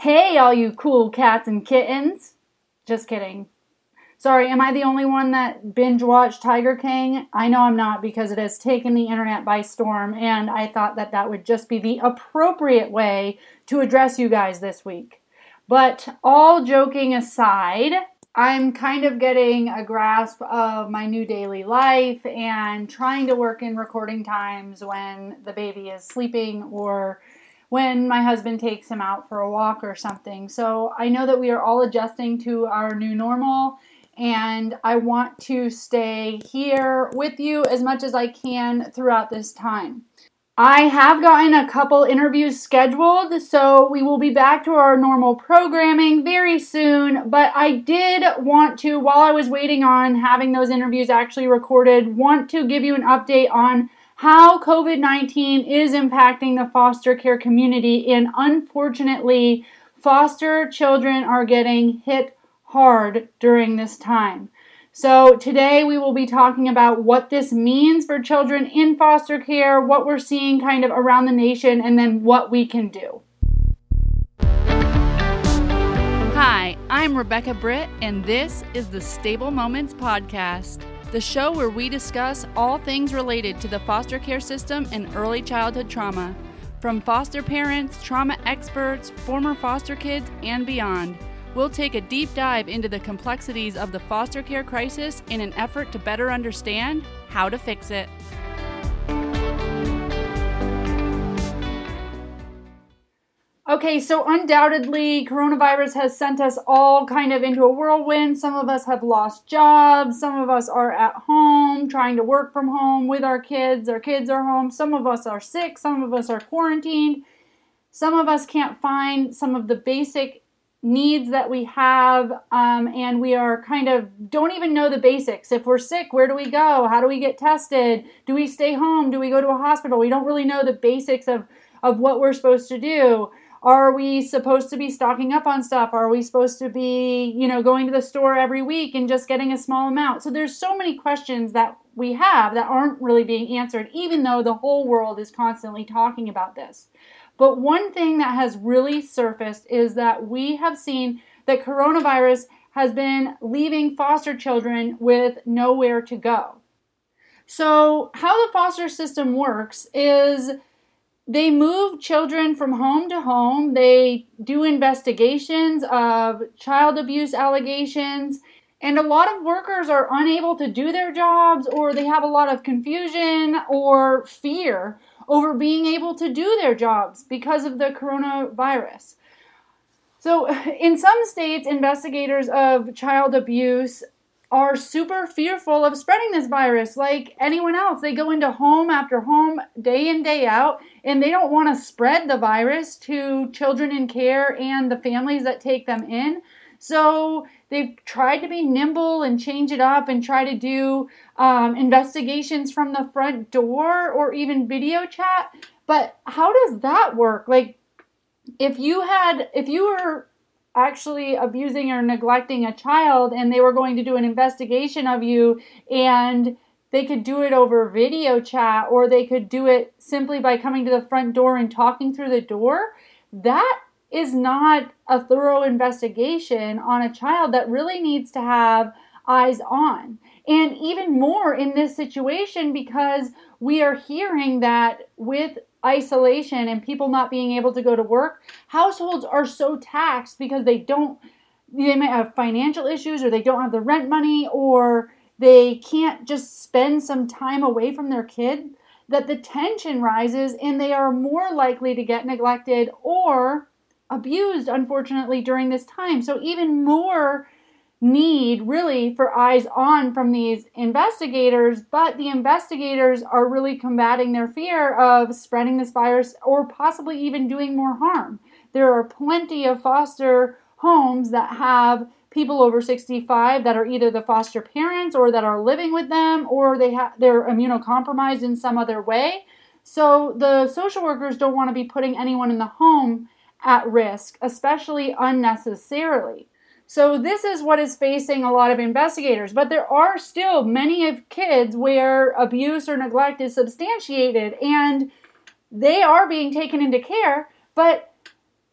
Hey, all you cool cats and kittens. Just kidding. Sorry, am I the only one that binge watched Tiger King? I know I'm not because it has taken the internet by storm, and I thought that that would just be the appropriate way to address you guys this week. But all joking aside, I'm kind of getting a grasp of my new daily life and trying to work in recording times when the baby is sleeping or when my husband takes him out for a walk or something. So I know that we are all adjusting to our new normal and I want to stay here with you as much as I can throughout this time. I have gotten a couple interviews scheduled, so we will be back to our normal programming very soon. But I did want to, while I was waiting on having those interviews actually recorded, want to give you an update on how COVID 19 is impacting the foster care community. And unfortunately, foster children are getting hit hard during this time. So, today we will be talking about what this means for children in foster care, what we're seeing kind of around the nation, and then what we can do. Hi, I'm Rebecca Britt, and this is the Stable Moments Podcast, the show where we discuss all things related to the foster care system and early childhood trauma, from foster parents, trauma experts, former foster kids, and beyond. We'll take a deep dive into the complexities of the foster care crisis in an effort to better understand how to fix it. Okay, so undoubtedly, coronavirus has sent us all kind of into a whirlwind. Some of us have lost jobs. Some of us are at home trying to work from home with our kids. Our kids are home. Some of us are sick. Some of us are quarantined. Some of us can't find some of the basic needs that we have um, and we are kind of don't even know the basics if we're sick where do we go how do we get tested do we stay home do we go to a hospital we don't really know the basics of of what we're supposed to do are we supposed to be stocking up on stuff? Are we supposed to be you know going to the store every week and just getting a small amount? So there's so many questions that we have that aren't really being answered even though the whole world is constantly talking about this. But one thing that has really surfaced is that we have seen that coronavirus has been leaving foster children with nowhere to go. So, how the foster system works is they move children from home to home, they do investigations of child abuse allegations. And a lot of workers are unable to do their jobs, or they have a lot of confusion or fear over being able to do their jobs because of the coronavirus. So, in some states, investigators of child abuse are super fearful of spreading this virus like anyone else. They go into home after home, day in, day out, and they don't want to spread the virus to children in care and the families that take them in. So they've tried to be nimble and change it up and try to do um, investigations from the front door or even video chat. But how does that work? Like, if you had, if you were actually abusing or neglecting a child and they were going to do an investigation of you and they could do it over video chat or they could do it simply by coming to the front door and talking through the door, that is not a thorough investigation on a child that really needs to have eyes on. And even more in this situation because we are hearing that with isolation and people not being able to go to work, households are so taxed because they don't, they might have financial issues or they don't have the rent money or they can't just spend some time away from their kid that the tension rises and they are more likely to get neglected or abused, unfortunately, during this time. So, even more need really for eyes on from these investigators, but the investigators are really combating their fear of spreading this virus or possibly even doing more harm. There are plenty of foster homes that have people over 65 that are either the foster parents or that are living with them or they have they're immunocompromised in some other way. So the social workers don't want to be putting anyone in the home at risk, especially unnecessarily. So, this is what is facing a lot of investigators, but there are still many of kids where abuse or neglect is substantiated and they are being taken into care, but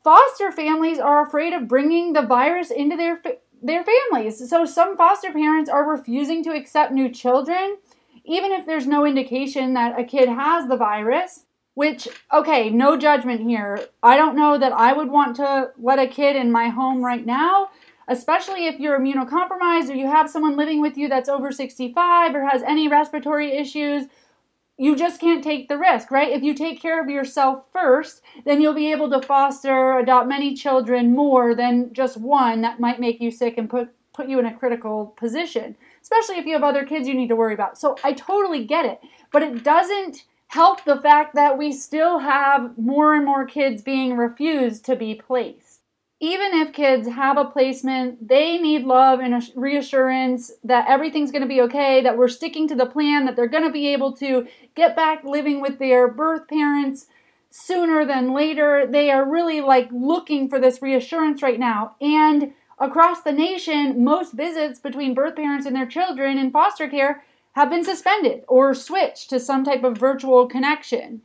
foster families are afraid of bringing the virus into their their families. So some foster parents are refusing to accept new children even if there's no indication that a kid has the virus. Which, okay, no judgment here. I don't know that I would want to let a kid in my home right now, especially if you're immunocompromised or you have someone living with you that's over 65 or has any respiratory issues. You just can't take the risk, right? If you take care of yourself first, then you'll be able to foster, adopt many children more than just one that might make you sick and put, put you in a critical position, especially if you have other kids you need to worry about. So I totally get it, but it doesn't help the fact that we still have more and more kids being refused to be placed. Even if kids have a placement, they need love and reassurance that everything's going to be okay, that we're sticking to the plan, that they're going to be able to get back living with their birth parents sooner than later. They are really like looking for this reassurance right now. And across the nation, most visits between birth parents and their children in foster care have been suspended or switched to some type of virtual connection.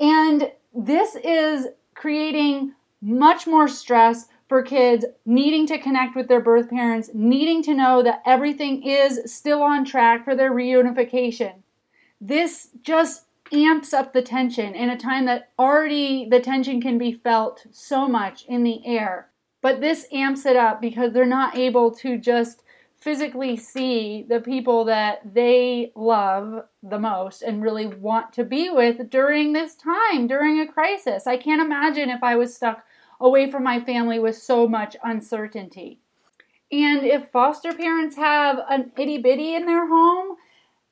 And this is creating much more stress for kids needing to connect with their birth parents, needing to know that everything is still on track for their reunification. This just amps up the tension in a time that already the tension can be felt so much in the air. But this amps it up because they're not able to just physically see the people that they love the most and really want to be with during this time, during a crisis. I can't imagine if I was stuck away from my family with so much uncertainty. And if foster parents have an itty bitty in their home,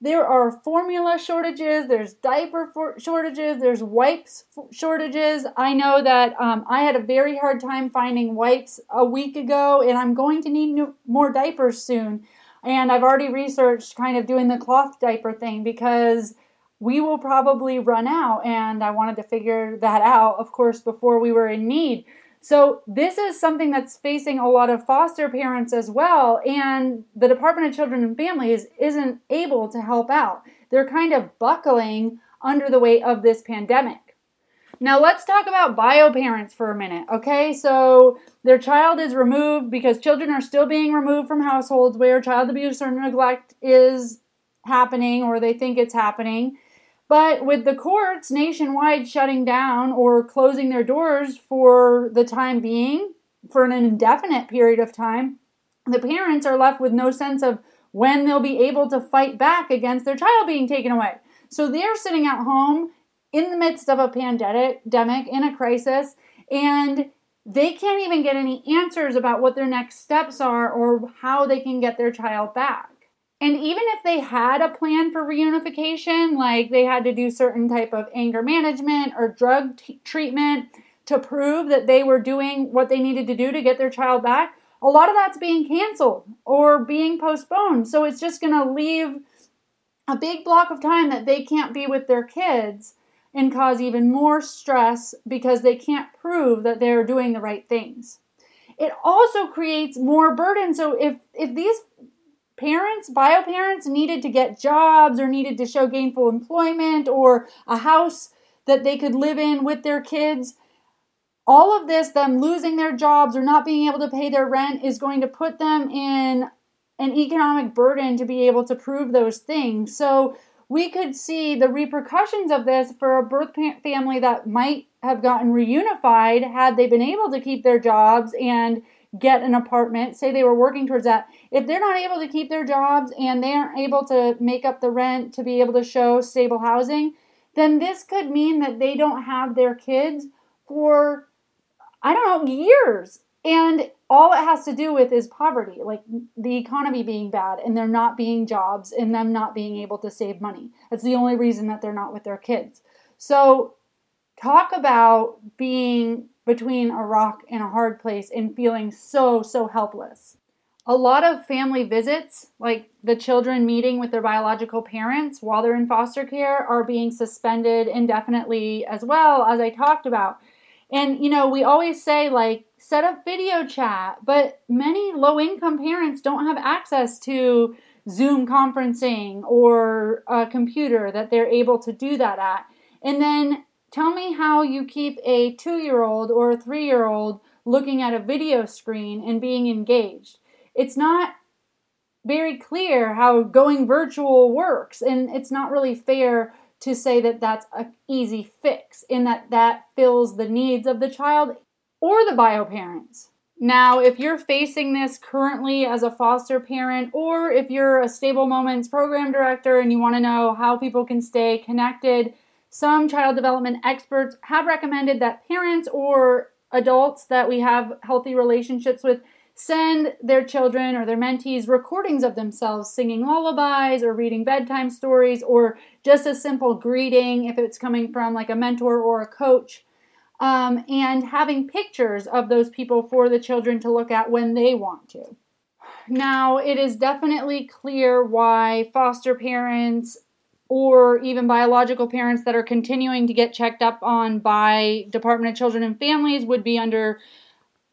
there are formula shortages, there's diaper shortages, there's wipes shortages. I know that um, I had a very hard time finding wipes a week ago, and I'm going to need new- more diapers soon. And I've already researched kind of doing the cloth diaper thing because we will probably run out, and I wanted to figure that out, of course, before we were in need. So, this is something that's facing a lot of foster parents as well, and the Department of Children and Families isn't able to help out. They're kind of buckling under the weight of this pandemic. Now, let's talk about bio parents for a minute, okay? So, their child is removed because children are still being removed from households where child abuse or neglect is happening or they think it's happening. But with the courts nationwide shutting down or closing their doors for the time being, for an indefinite period of time, the parents are left with no sense of when they'll be able to fight back against their child being taken away. So they're sitting at home in the midst of a pandemic, in a crisis, and they can't even get any answers about what their next steps are or how they can get their child back. And even if they had a plan for reunification, like they had to do certain type of anger management or drug t- treatment to prove that they were doing what they needed to do to get their child back, a lot of that's being canceled or being postponed. So it's just going to leave a big block of time that they can't be with their kids and cause even more stress because they can't prove that they're doing the right things. It also creates more burden. So if if these parents, bio parents, needed to get jobs or needed to show gainful employment or a house that they could live in with their kids. All of this, them losing their jobs or not being able to pay their rent, is going to put them in an economic burden to be able to prove those things. So we could see the repercussions of this for a birth family that might have gotten reunified had they been able to keep their jobs and get an apartment, say they were working towards that, if they're not able to keep their jobs and they aren't able to make up the rent to be able to show stable housing, then this could mean that they don't have their kids for, I don't know, years. And all it has to do with is poverty, like the economy being bad and there not being jobs and them not being able to save money. That's the only reason that they're not with their kids. So, talk about being between a rock and a hard place and feeling so, so helpless. A lot of family visits, like the children meeting with their biological parents while they're in foster care, are being suspended indefinitely as well, as I talked about. And, you know, we always say, like, set up video chat, but many low income parents don't have access to Zoom conferencing or a computer that they're able to do that at. And then Tell me how you keep a two year old or a three year old looking at a video screen and being engaged. It's not very clear how going virtual works, and it's not really fair to say that that's an easy fix in that that fills the needs of the child or the bio parents. Now, if you're facing this currently as a foster parent, or if you're a Stable Moments program director and you want to know how people can stay connected, some child development experts have recommended that parents or adults that we have healthy relationships with send their children or their mentees recordings of themselves singing lullabies or reading bedtime stories or just a simple greeting if it's coming from like a mentor or a coach. Um, and having pictures of those people for the children to look at when they want to. Now, it is definitely clear why foster parents or even biological parents that are continuing to get checked up on by Department of Children and Families would be under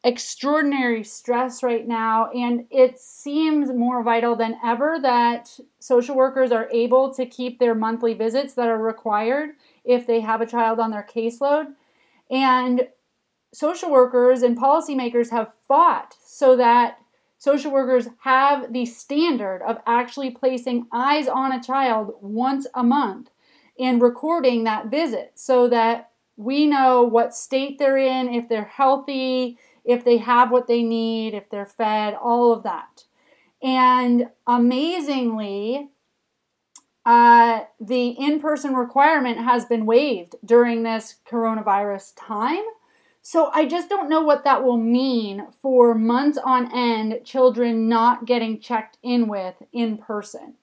extraordinary stress right now. And it seems more vital than ever that social workers are able to keep their monthly visits that are required if they have a child on their caseload. And social workers and policymakers have fought so that social workers have the standard of actually placing eyes on a child once a month and recording that visit so that we know what state they're in, if they're healthy, if they have what they need, if they're fed, all of that. And amazingly, uh, the in person requirement has been waived during this coronavirus time. So I just don't know what that will mean for months on end, children not getting checked in with in person.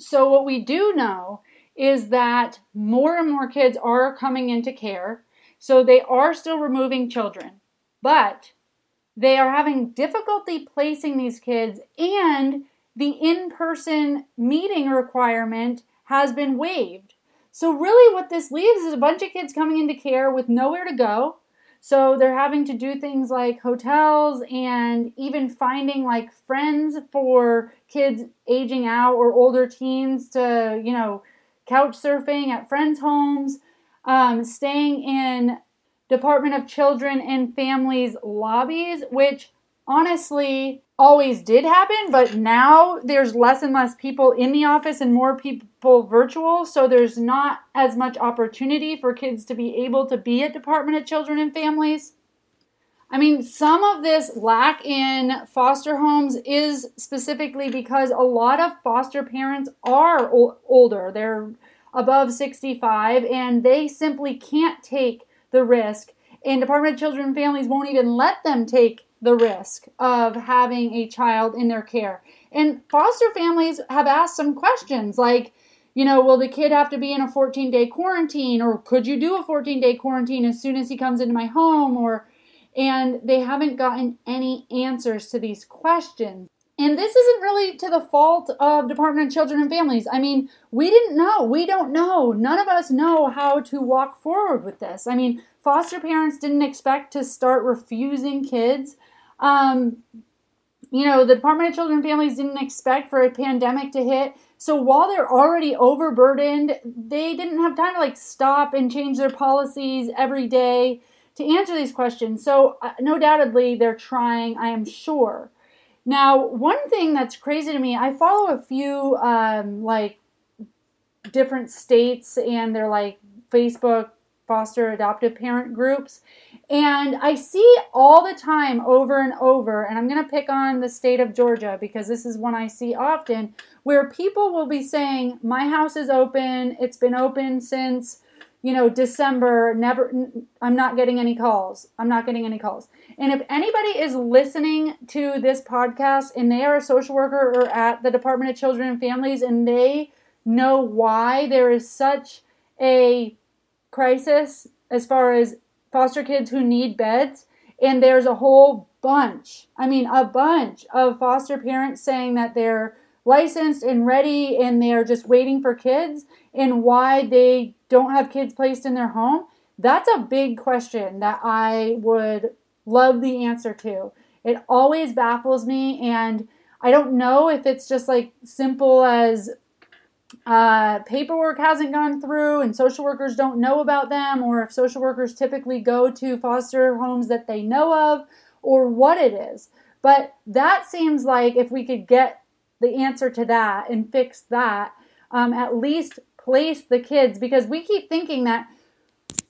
So, what we do know is that more and more kids are coming into care. So, they are still removing children, but they are having difficulty placing these kids, and the in person meeting requirement has been waived. So, really, what this leaves is a bunch of kids coming into care with nowhere to go. So, they're having to do things like hotels and even finding like friends for kids aging out or older teens to, you know, couch surfing at friends' homes, um, staying in Department of Children and Families lobbies, which honestly always did happen, but now there's less and less people in the office and more people virtual, so there's not as much opportunity for kids to be able to be at Department of Children and Families. I mean, some of this lack in foster homes is specifically because a lot of foster parents are o- older. They're above 65 and they simply can't take the risk, and Department of Children and Families won't even let them take the risk of having a child in their care. And foster families have asked some questions like, you know, will the kid have to be in a 14 day quarantine, or could you do a 14 day quarantine as soon as he comes into my home, or and they haven't gotten any answers to these questions. And this isn't really to the fault of Department of Children and Families. I mean, we didn't know. We don't know. None of us know how to walk forward with this. I mean, foster parents didn't expect to start refusing kids. Um, you know, the Department of Children and Families didn't expect for a pandemic to hit. So while they're already overburdened, they didn't have time to like stop and change their policies every day to answer these questions. So, uh, no doubtedly, they're trying, I am sure. Now, one thing that's crazy to me, I follow a few um, like different states and they're like Facebook foster adoptive parent groups. And I see all the time over and over, and I'm going to pick on the state of Georgia because this is one I see often, where people will be saying, My house is open, it's been open since you know, December, never, I'm not getting any calls. I'm not getting any calls. And if anybody is listening to this podcast and they are a social worker or at the Department of Children and Families and they know why there is such a crisis as far as foster kids who need beds, and there's a whole bunch, I mean, a bunch of foster parents saying that they're licensed and ready and they're just waiting for kids and why they don't have kids placed in their home, that's a big question that I would love the answer to. It always baffles me and I don't know if it's just like simple as uh, paperwork hasn't gone through and social workers don't know about them, or if social workers typically go to foster homes that they know of, or what it is. But that seems like if we could get the answer to that and fix that, um, at least place the kids because we keep thinking that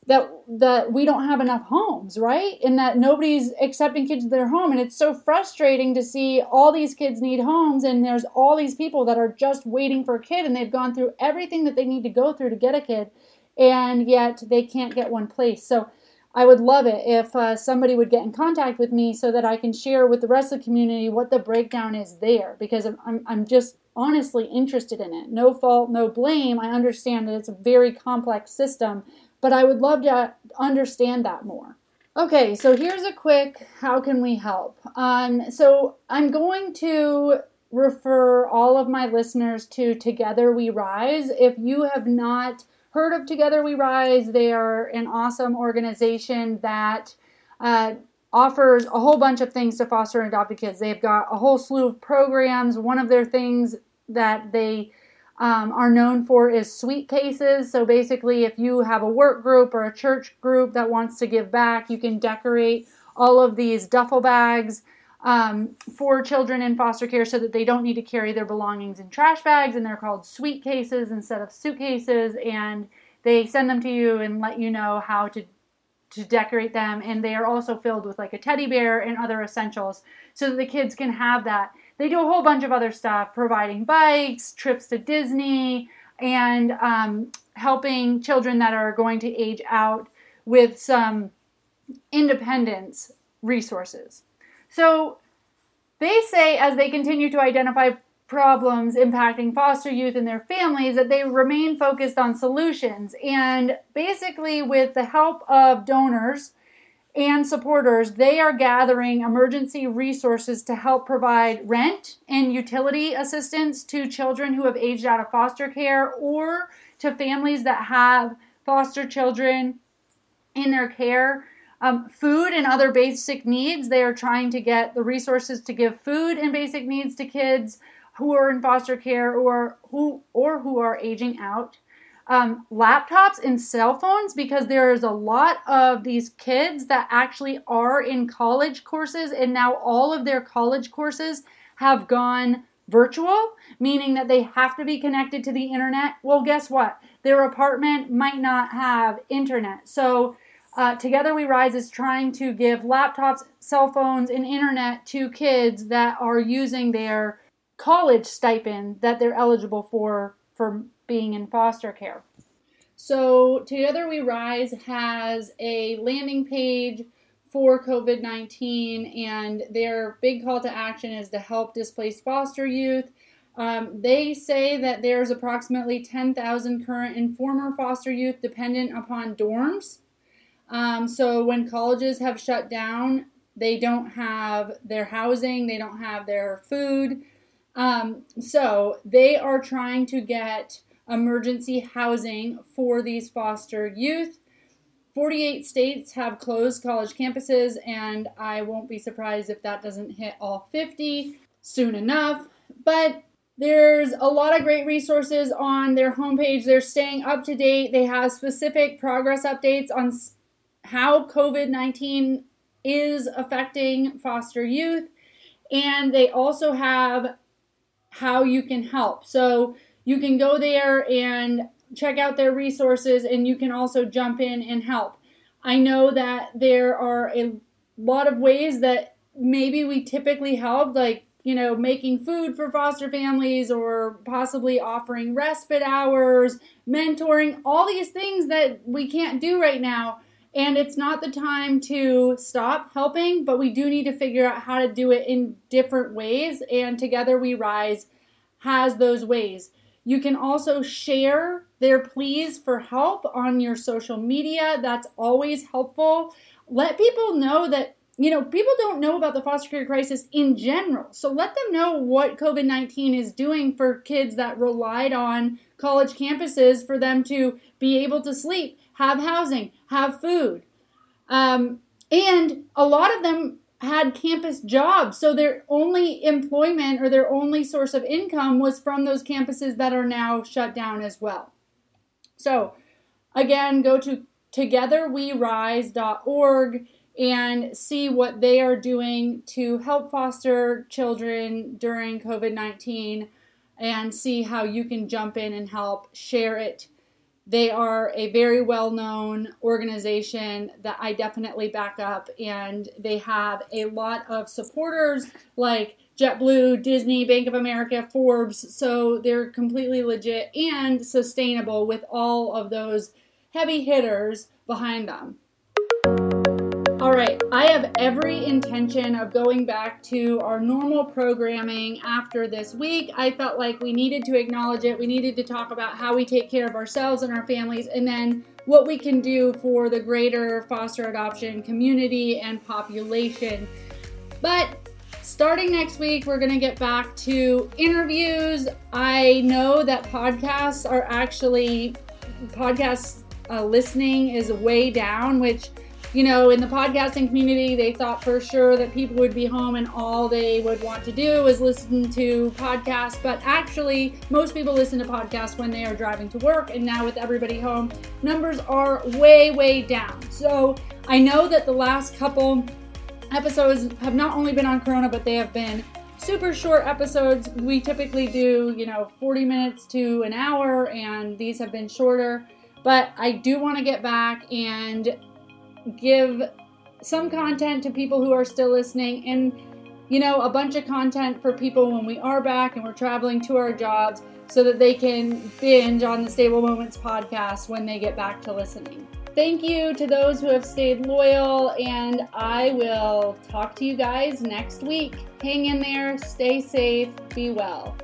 that that we don't have enough homes, right? And that nobody's accepting kids to their home. And it's so frustrating to see all these kids need homes and there's all these people that are just waiting for a kid and they've gone through everything that they need to go through to get a kid and yet they can't get one place. So I would love it if uh, somebody would get in contact with me so that I can share with the rest of the community what the breakdown is there because I'm, I'm, I'm just honestly interested in it. No fault, no blame. I understand that it's a very complex system but I would love to understand that more. Okay, so here's a quick how can we help? Um, so I'm going to refer all of my listeners to Together We Rise. If you have not heard of Together We Rise, they are an awesome organization that uh, offers a whole bunch of things to foster and adopted kids. They've got a whole slew of programs. One of their things that they um, are known for is sweet cases. So basically, if you have a work group or a church group that wants to give back, you can decorate all of these duffel bags um, for children in foster care so that they don't need to carry their belongings in trash bags. And they're called sweet cases instead of suitcases. And they send them to you and let you know how to to decorate them and they are also filled with like a teddy bear and other essentials so that the kids can have that they do a whole bunch of other stuff, providing bikes, trips to Disney, and um, helping children that are going to age out with some independence resources. So they say as they continue to identify problems impacting foster youth and their families that they remain focused on solutions and basically with the help of donors and supporters, they are gathering emergency resources to help provide rent and utility assistance to children who have aged out of foster care or to families that have foster children in their care. Um, food and other basic needs. They are trying to get the resources to give food and basic needs to kids who are in foster care or who or who are aging out um, laptops and cell phones because there is a lot of these kids that actually are in college courses, and now all of their college courses have gone virtual, meaning that they have to be connected to the internet. Well, guess what? Their apartment might not have internet. So, uh, Together We Rise is trying to give laptops, cell phones, and internet to kids that are using their college stipend that they're eligible for for being in foster care. So, Together We Rise has a landing page for COVID 19, and their big call to action is to help displaced foster youth. Um, they say that there's approximately 10,000 current and former foster youth dependent upon dorms. Um, so, when colleges have shut down, they don't have their housing, they don't have their food. Um, so, they are trying to get emergency housing for these foster youth. 48 states have closed college campuses, and I won't be surprised if that doesn't hit all 50 soon enough. But there's a lot of great resources on their homepage. They're staying up to date. They have specific progress updates on how COVID 19 is affecting foster youth, and they also have how you can help. So you can go there and check out their resources and you can also jump in and help. I know that there are a lot of ways that maybe we typically help, like, you know, making food for foster families or possibly offering respite hours, mentoring, all these things that we can't do right now. And it's not the time to stop helping, but we do need to figure out how to do it in different ways. And Together We Rise has those ways. You can also share their pleas for help on your social media. That's always helpful. Let people know that, you know, people don't know about the foster care crisis in general. So let them know what COVID 19 is doing for kids that relied on college campuses for them to be able to sleep, have housing, have food. Um, and a lot of them had campus jobs. So their only employment or their only source of income was from those campuses that are now shut down as well. So again, go to togetherwerise.org and see what they are doing to help foster children during COVID 19 and see how you can jump in and help share it. They are a very well known organization that I definitely back up, and they have a lot of supporters like JetBlue, Disney, Bank of America, Forbes. So they're completely legit and sustainable with all of those heavy hitters behind them. All right, I have every intention of going back to our normal programming after this week. I felt like we needed to acknowledge it. We needed to talk about how we take care of ourselves and our families, and then what we can do for the greater foster adoption community and population. But starting next week, we're going to get back to interviews. I know that podcasts are actually, podcast uh, listening is way down, which you know, in the podcasting community, they thought for sure that people would be home and all they would want to do is listen to podcasts. But actually, most people listen to podcasts when they are driving to work. And now, with everybody home, numbers are way, way down. So I know that the last couple episodes have not only been on Corona, but they have been super short episodes. We typically do, you know, 40 minutes to an hour, and these have been shorter. But I do want to get back and give some content to people who are still listening and you know a bunch of content for people when we are back and we're traveling to our jobs so that they can binge on the stable moments podcast when they get back to listening. Thank you to those who have stayed loyal and i will talk to you guys next week. Hang in there. Stay safe. Be well